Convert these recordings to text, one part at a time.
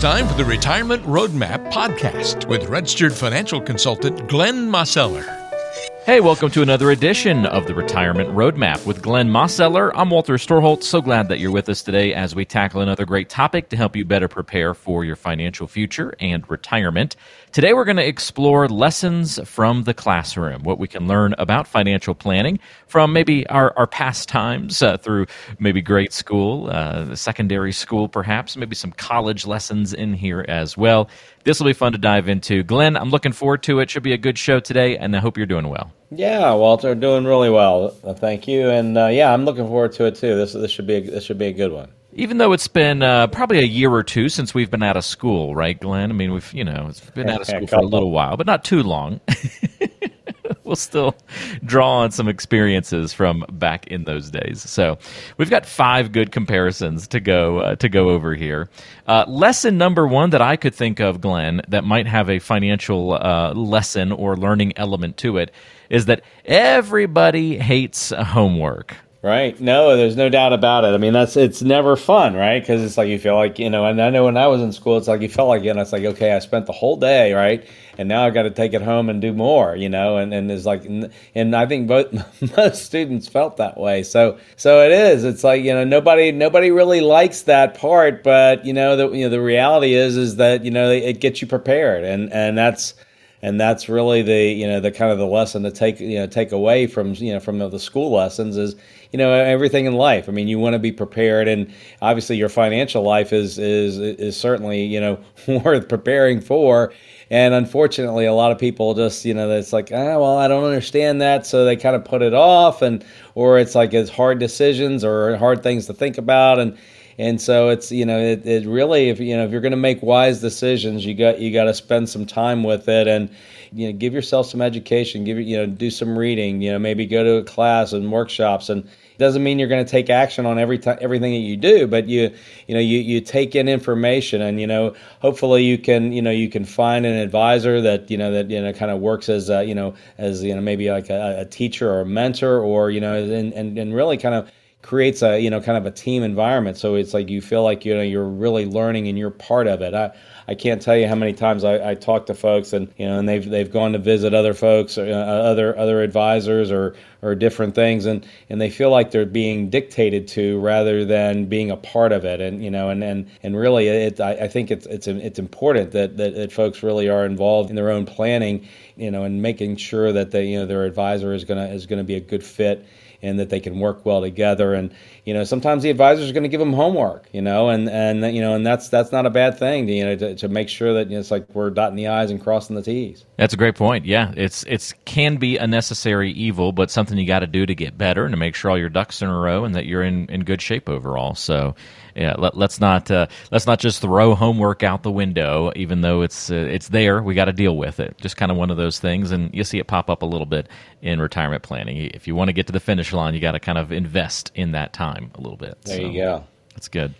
time for the Retirement Roadmap podcast with registered financial consultant Glenn Mosseller. Hey, welcome to another edition of the Retirement Roadmap with Glenn Mosseller. I'm Walter Storholt. So glad that you're with us today as we tackle another great topic to help you better prepare for your financial future and retirement. Today, we're going to explore lessons from the classroom, what we can learn about financial planning from maybe our, our past times uh, through maybe grade school, uh, secondary school, perhaps, maybe some college lessons in here as well. This will be fun to dive into. Glenn, I'm looking forward to it. Should be a good show today, and I hope you're doing well. Yeah, Walter, doing really well. Uh, thank you, and uh, yeah, I'm looking forward to it too. This this should be a, this should be a good one. Even though it's been uh, probably a year or two since we've been out of school, right, Glenn? I mean, we've you know it's been out of school for a little while, but not too long. we'll still draw on some experiences from back in those days. So we've got five good comparisons to go uh, to go over here. Uh, lesson number one that I could think of, Glenn, that might have a financial uh, lesson or learning element to it, is that everybody hates homework. Right. No, there's no doubt about it. I mean, that's it's never fun, right? Because it's like you feel like you know, and I know when I was in school, it's like you felt like you know, it's like okay, I spent the whole day, right, and now I've got to take it home and do more, you know, and and it's like, and I think both most students felt that way. So so it is. It's like you know, nobody nobody really likes that part, but you know, the you know the reality is is that you know it gets you prepared, and and that's and that's really the you know the kind of the lesson to take you know take away from you know from the school lessons is you know everything in life. I mean, you want to be prepared, and obviously your financial life is is is certainly you know worth preparing for. And unfortunately, a lot of people just you know it's like ah well I don't understand that, so they kind of put it off, and or it's like it's hard decisions or hard things to think about, and and so it's you know it, it really if you know if you're going to make wise decisions you got you got to spend some time with it and you know give yourself some education give you know do some reading you know maybe go to a class and workshops and it doesn't mean you're going to take action on every time everything that you do but you you know you you take in information and you know hopefully you can you know you can find an advisor that you know that you know kind of works as a, you know as you know maybe like a, a teacher or a mentor or you know and and, and really kind of creates a you know kind of a team environment. So it's like you feel like you know you're really learning and you're part of it. I i can't tell you how many times i, I talk to folks and you know and they've they've gone to visit other folks or uh, other other advisors or or different things. And and they feel like they're being dictated to rather than being a part of it. And you know and and, and really it I, I think it's it's it's important that, that that folks really are involved in their own planning you know and making sure that they you know their advisor is gonna is gonna be a good fit and that they can work well together. And you know, sometimes the advisors are going to give them homework, you know, and and you know, and that's that's not a bad thing, to, you know, to, to make sure that you know, it's like we're dotting the i's and crossing the t's. That's a great point. Yeah, it's it's can be a necessary evil, but something you got to do to get better and to make sure all your ducks in a row and that you're in in good shape overall. So yeah, let, us not uh, let's not just throw homework out the window, even though it's uh, it's there. We got to deal with it. Just kind of one of those things, and you see it pop up a little bit in retirement planning. If you want to get to the finish line, you got to kind of invest in that time a little bit. There so, you go. That's good.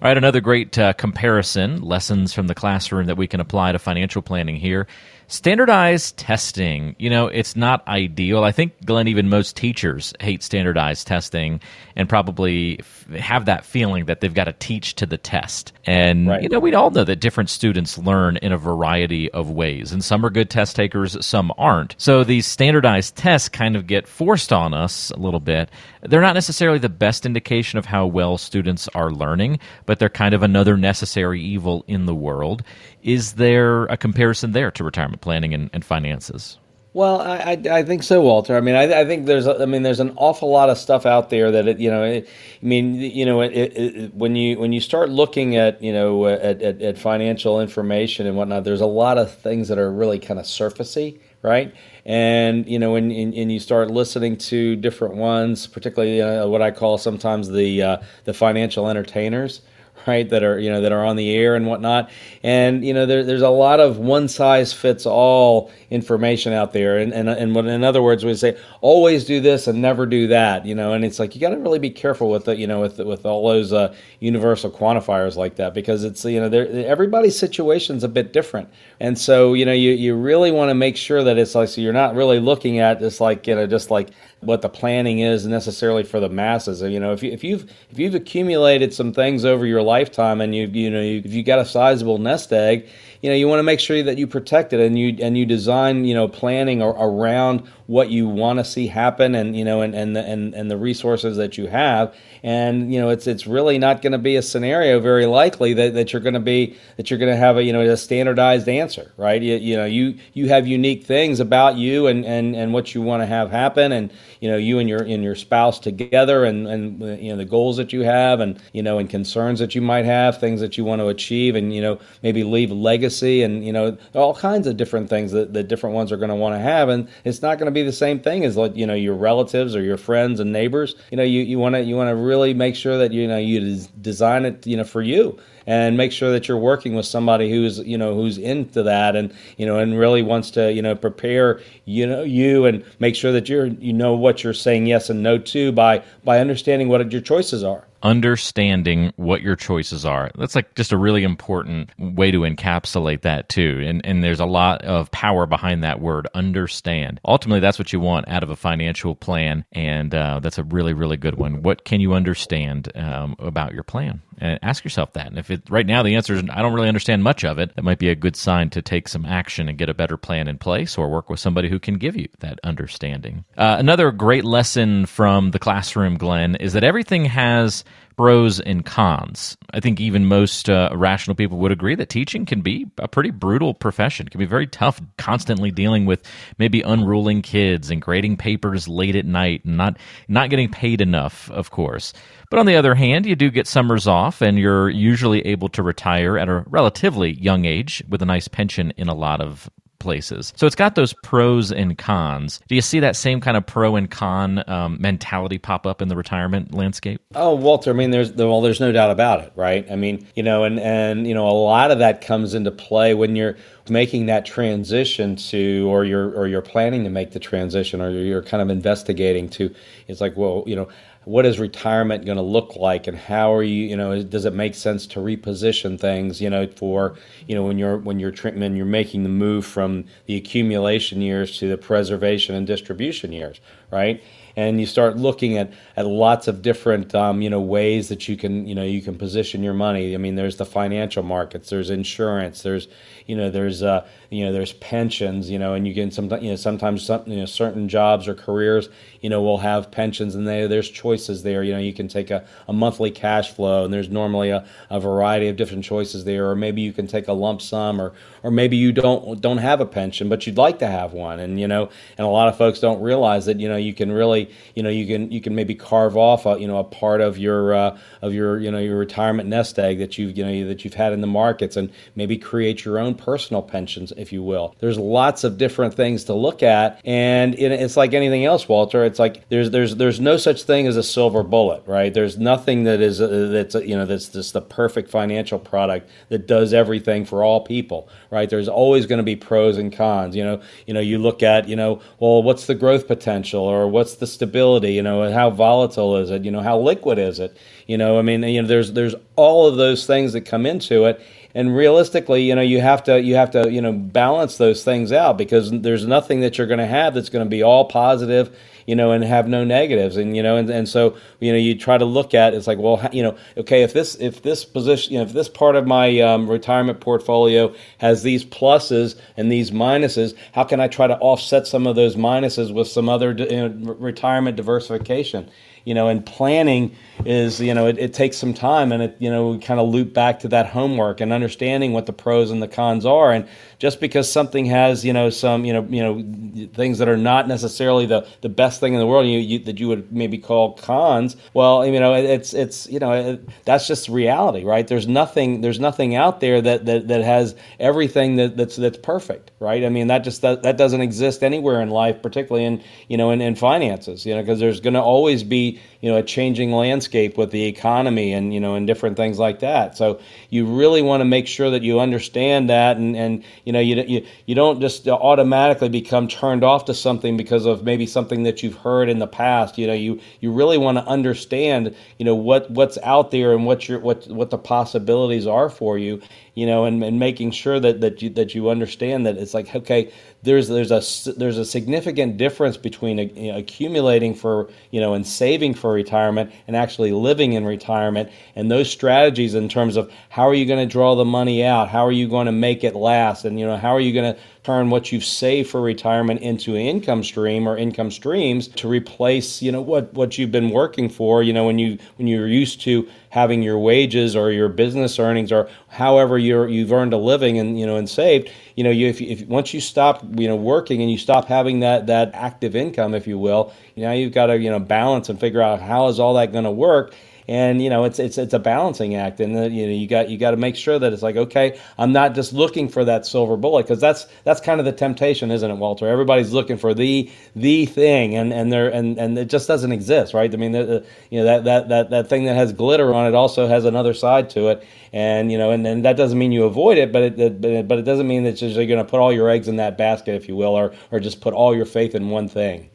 All right, another great uh, comparison, lessons from the classroom that we can apply to financial planning here. Standardized testing, you know, it's not ideal. I think, Glenn, even most teachers hate standardized testing and probably f- have that feeling that they've got to teach to the test. And, right. you know, we all know that different students learn in a variety of ways, and some are good test takers, some aren't. So these standardized tests kind of get forced on us a little bit. They're not necessarily the best indication of how well students are learning, but they're kind of another necessary evil in the world. Is there a comparison there to retirement planning and, and finances? Well, I, I, think so, Walter. I mean, I, I think there's I mean there's an awful lot of stuff out there that it, you know. It, I mean, you know, it, it, when you when you start looking at you know at, at, at, financial information and whatnot, there's a lot of things that are really kind of surfacey, right? And you know, when and, and you start listening to different ones, particularly uh, what I call sometimes the uh, the financial entertainers right that are you know that are on the air and whatnot. And you know there, there's a lot of one size fits all information out there. And and, and in other words we say always do this and never do that you know? And it's like you got to really be careful with it you know with with all those uh, universal quantifiers like that because it's you know everybody's situation's a bit different. And so you know you, you really want to make sure that it's like so you're not really looking at just like you know just like what the planning is necessarily for the masses. You know if, you, if you've if you've accumulated some things over your lifetime, and you you know you, if you got a sizable nest egg, you know you want to make sure that you protect it and you and you design you know planning around what you want to see happen and you know and and the, and and the resources that you have. And you know it's it's really not going to be a scenario very likely that, that you're going to be that you're going to have a you know a standardized answer right? You, you know you you have unique things about you and and and what you want to have happen and you know you and your and your spouse together and and you know the goals that you have and you know and concerns that you might have things that you want to achieve and you know maybe leave legacy and you know all kinds of different things that, that different ones are going to want to have. And it's not going to be the same thing as like you know your relatives or your friends and neighbors. You know you, you want to you want to really make sure that you know you design it you know for you and make sure that you're working with somebody who's you know who's into that and you know and really wants to you know prepare you know you and make sure that you're you know what you're saying yes and no to by by understanding what your choices are understanding what your choices are. That's like just a really important way to encapsulate that too. And and there's a lot of power behind that word understand. Ultimately, that's what you want out of a financial plan, and uh, that's a really really good one. What can you understand um, about your plan? And ask yourself that. And if it right now the answer is I don't really understand much of it, that might be a good sign to take some action and get a better plan in place, or work with somebody who can give you that understanding. Uh, another great lesson from the classroom, Glenn, is that everything has pros and cons. I think even most uh, rational people would agree that teaching can be a pretty brutal profession. It can be very tough, constantly dealing with maybe unruling kids and grading papers late at night and not not getting paid enough, of course. But on the other hand, you do get summers off, and you're usually able to retire at a relatively young age with a nice pension in a lot of places. So it's got those pros and cons. Do you see that same kind of pro and con um, mentality pop up in the retirement landscape? Oh, Walter, I mean, there's well, there's no doubt about it, right? I mean, you know, and and you know, a lot of that comes into play when you're making that transition to, or you're or you're planning to make the transition, or you're kind of investigating to. It's like, well, you know, what is retirement going to look like and how are you you know does it make sense to reposition things you know for you know when you're when you're when you're making the move from the accumulation years to the preservation and distribution years right and you start looking at, at lots of different um, you know ways that you can you know you can position your money. I mean, there's the financial markets, there's insurance, there's you know there's uh, you know there's pensions, you know, and you can sometimes you know sometimes some, you know certain jobs or careers you know will have pensions, and they, there's choices there. You know, you can take a, a monthly cash flow, and there's normally a, a variety of different choices there, or maybe you can take a lump sum, or or maybe you don't don't have a pension, but you'd like to have one, and you know, and a lot of folks don't realize that you know you can really you know you can you can maybe carve off a, you know a part of your uh, of your you know your retirement nest egg that you've you know that you've had in the markets and maybe create your own personal pensions if you will. There's lots of different things to look at, and it's like anything else, Walter. It's like there's there's there's no such thing as a silver bullet, right? There's nothing that is uh, that's you know that's just the perfect financial product that does everything for all people, right? There's always going to be pros and cons. You know, you know you look at you know well what's the growth potential or what's the stability, you know, how volatile is it, you know, how liquid is it, you know, I mean, you know, there's there's all of those things that come into it, and realistically, you know, you have to you have to you know balance those things out because there's nothing that you're going to have that's going to be all positive you know, and have no negatives. And, you know, and, and so, you know, you try to look at it's like, well, you know, okay, if this, if this position, you know, if this part of my um, retirement portfolio has these pluses and these minuses, how can I try to offset some of those minuses with some other you know, retirement diversification? You know, and planning is, you know, it, it takes some time and it, you know, we kind of loop back to that homework and understanding what the pros and the cons are. And just because something has, you know, some, you know, you know, things that are not necessarily the, the best thing in the world you, you, that you would maybe call cons, well, you know, it's, it's, you know, it, that's just reality, right? There's nothing, there's nothing out there that, that, that has everything that, that's, that's perfect, right? I mean, that just, that, that doesn't exist anywhere in life, particularly in, you know, in, in finances, you know, because there's going to always be, you know a changing landscape with the economy and you know and different things like that. So you really want to make sure that you understand that and and you know you you you don't just automatically become turned off to something because of maybe something that you you've heard in the past. You know, you you really want to understand, you know, what what's out there and what your what what the possibilities are for you. You know, and, and making sure that that you that you understand that it's like okay, there's there's a there's a significant difference between you know, accumulating for you know and saving for retirement and actually living in retirement. And those strategies in terms of how are you going to draw the money out? How are you going to make it last? And you know how are you going to turn what you've saved for retirement into an income stream or income streams to replace you know what what you've been working for you know when you when you're used to having your wages or your business earnings or however you're you've earned a living and you know and saved you know you if, if once you stop you know working and you stop having that that active income if you will now you've got to you know balance and figure out how is all that going to work and you know it's it's it's a balancing act and you know you got you got to make sure that it's like okay i'm not just looking for that silver bullet because that's that's kind of the temptation isn't it walter? Everybody's looking for the the thing and and there and and it just doesn't exist right? I mean the, the, you know that, that that that thing that has glitter on it also has another side to it. And you know and, and that doesn't mean you avoid it but it, it but it doesn't mean that you're going to put all your eggs in that basket if you will or or just put all your faith in one thing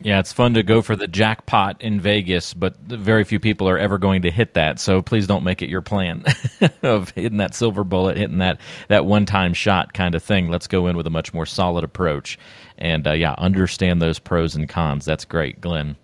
yeah, it's fun to go for the jackpot in Vegas, but very few people are ever going to hit that. So please don't make it your plan of hitting that silver bullet, hitting that that one time shot kind of thing. Let's go in with a much more solid approach, and uh, yeah, understand those pros and cons. That's great, Glenn.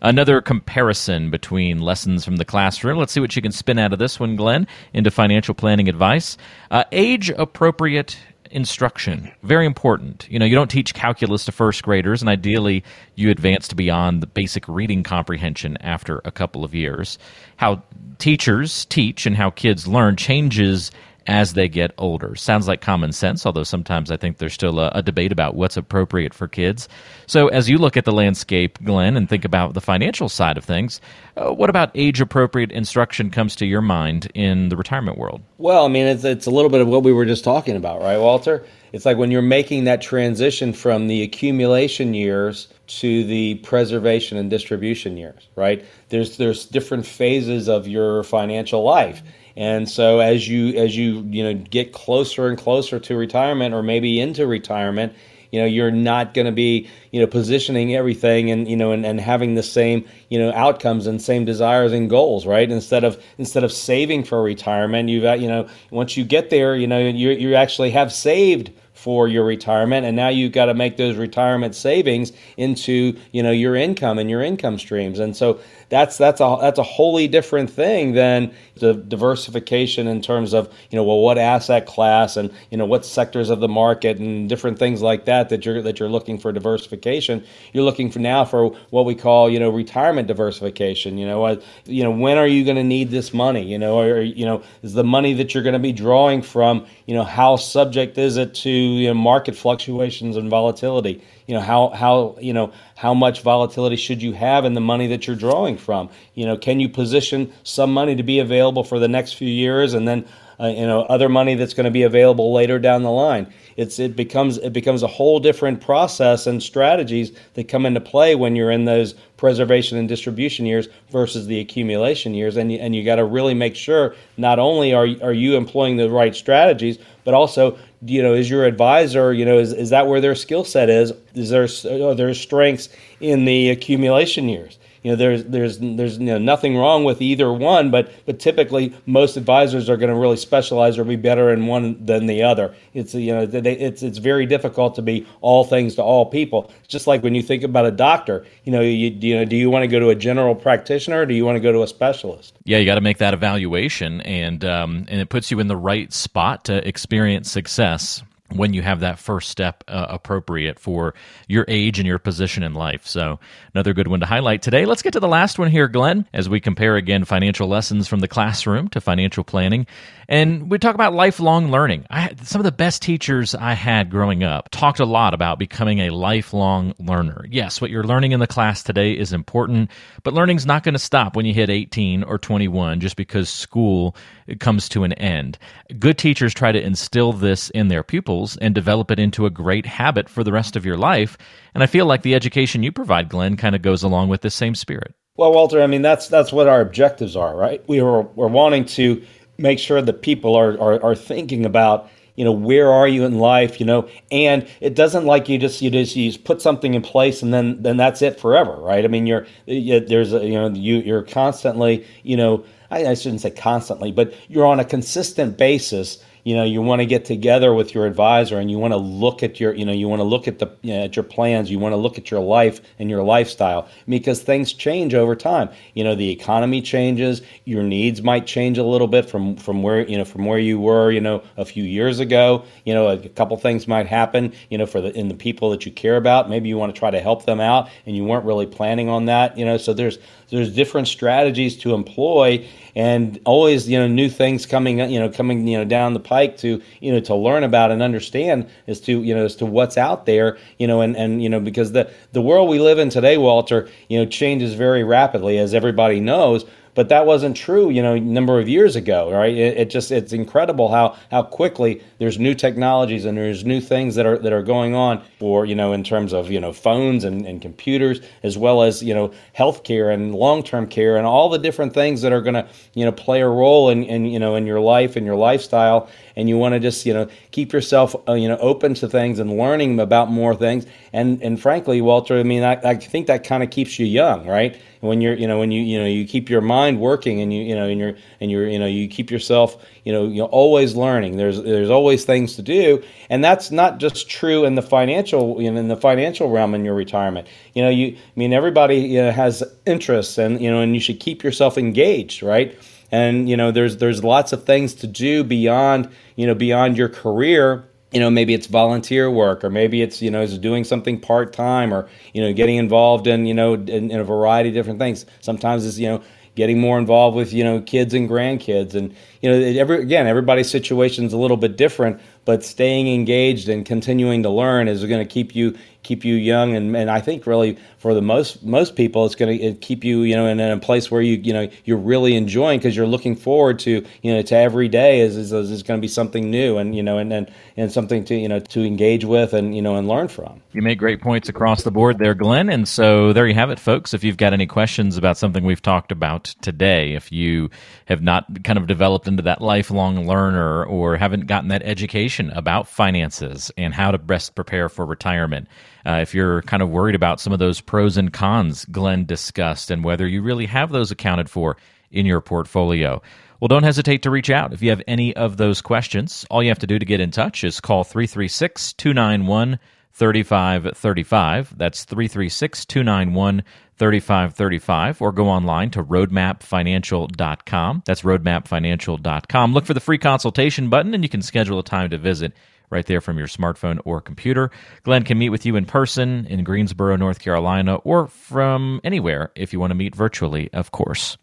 Another comparison between lessons from the classroom. Let's see what you can spin out of this one, Glenn, into financial planning advice. Uh, age appropriate instruction. Very important. You know, you don't teach calculus to first graders, and ideally, you advance to beyond the basic reading comprehension after a couple of years. How teachers teach and how kids learn changes as they get older. Sounds like common sense, although sometimes I think there's still a, a, debate about what's appropriate for kids. So, as you look at the landscape, Glenn, and think about the financial side of things, uh, what about age appropriate instruction comes to your mind in the retirement world? Well, I mean, it's, it's a little bit of what we were just talking about, right, Walter? It's like when you're making that transition from the accumulation years to the preservation and distribution years, right? There's there's different phases of your financial life and so as you as you you know get closer and closer to retirement or maybe into retirement, you know you're not going to be you know positioning everything and you know and, and having the same you know outcomes and same desires and goals right? Instead of instead of saving for retirement you've you know once you get there you know you you actually have saved for your retirement and now you've got to make those retirement savings into you know your income and your income streams. And so that's that's a that's a wholly different thing than the diversification in terms of you know well what asset class and you know what sectors of the market and different things like that that you're that you're looking for diversification. You're looking for now for what we call you know retirement diversification. You know uh, you know when are you going to need this money? You know or you know is the money that you're going to be drawing from you know how subject is it to you know, market fluctuations and volatility. You know how how you know how much volatility should you have in the money that you're drawing from? You know can you position some money to be available for the next few years and then uh, you know other money that's going to be available later down the line? It's it becomes it becomes a whole different process and strategies that come into play when you're in those preservation and distribution years versus the accumulation years. And and you got to really make sure not only are are you employing the right strategies but also you know is your advisor you know is, is that where their skill set is? Is there are there strengths in the accumulation years you know there's there's there's you know, nothing wrong with either one but but typically most advisors are going to really specialize or be better in one than the other. It's you know they, it's it's very difficult to be all things to all people. It's just like when you think about a doctor you know you, you know do you want to go to a general practitioner or do you want to go to a specialist? Yeah you got to make that evaluation and um, and it puts you in the right spot to experience success when you have that first step uh, appropriate for your age and your position in life. So, another good one to highlight today. Let's get to the last one here, Glenn, as we compare again financial lessons from the classroom to financial planning. And we talk about lifelong learning. I, some of the best teachers I had growing up talked a lot about becoming a lifelong learner. Yes, what you're learning in the class today is important, but learning's not going to stop when you hit 18 or 21 just because school comes to an end. Good teachers try to instill this in their pupils and develop it into a great habit for the rest of your life. And I feel like the education you provide, Glenn, kind of goes along with this same spirit. Well, Walter, I mean that's that's what our objectives are, right? We were we're wanting to make sure that people are, are, are thinking about you know where are you in life you know and it doesn't like you just you just you just put something in place and then then that's it forever right i mean you're there's a, you know you you're constantly you know I, I shouldn't say constantly but you're on a consistent basis you know you want to get together with your advisor and you want to look at your you know you want to look at the you know, at your plans you want to look at your life and your lifestyle because things change over time. You know the economy changes your needs might change a little bit from from where you know from where you were you know a few years ago. You know a, couple things might happen you know for the in the people that you care about. Maybe you want to try to help them out and you weren't really planning on that you know so there's there's different strategies to employ and always you know new things coming you know coming you know down the pike to you know to learn about and understand as to you know as to what's out there you know and and you know because the the world we live in today Walter you know changes very rapidly as everybody knows but that wasn't true, you know, a number of years ago, right? It, it, just it's incredible how how quickly there's new technologies and there's new things that are that are going on for you know in terms of you know phones and, and computers as well as you know healthcare and long term care and all the different things that are going to you know play a role in, in you know in your life and your lifestyle and you want to just you know keep yourself uh, you know open to things and learning about more things and and frankly Walter I mean I, I think that kind of keeps you young right when you're you know when you you know you keep your mind working and you you know and you're and you're you know you keep yourself you know you know always learning there's there's always things to do and that's not just true in the financial you know, in the financial realm in your retirement you know you I mean everybody you know, has interests and you know and you should keep yourself engaged right and you know there's there's lots of things to do beyond you know beyond your career. You know maybe it's volunteer work or maybe it's you know is doing something part-time or you know getting involved in you know in, in, a variety of different things. Sometimes it's you know getting more involved with you know kids and grandkids. And you know every again everybody's situation is a little bit different but staying engaged and continuing to learn is going to keep you keep you young and, and I think really for the most most people it's going to keep you you know in, in, a place where you you know you're really enjoying because you're looking forward to you know to every day is is, is going to be something new and you know and, and and something to you know to engage with and you know and learn from. You make great points across the board there, Glenn. And so there you have it, folks. If you've got any questions about something we've talked about today, if you have not kind of developed into that lifelong learner or haven't gotten that education about finances and how to best prepare for retirement uh, if you're kind of worried about some of those pros and cons Glenn discussed and whether you really have those accounted for in your portfolio. Well, don't hesitate to reach out if you have any of those questions. All you have to do to get in touch is call 336 291 3535. That's 336 291 3535 or go online to roadmapfinancial.com. That's roadmapfinancial.com. Look for the free consultation button and you can schedule a time to visit right there from your smartphone or computer. Glenn can meet with you in person in Greensboro, North Carolina, or from anywhere if you want to meet virtually, of course.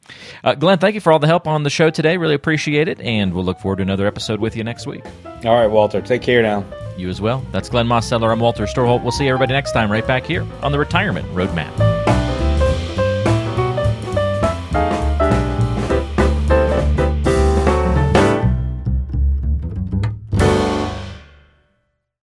Uh, Glenn, thank you for all the help on the show today. Really appreciate it, and we'll look forward to another episode with you next week. All right, Walter. Take care now. You as well. That's Glenn Mosseller. I'm Walter Storholt. We'll see everybody next time right back here on the Retirement Roadmap.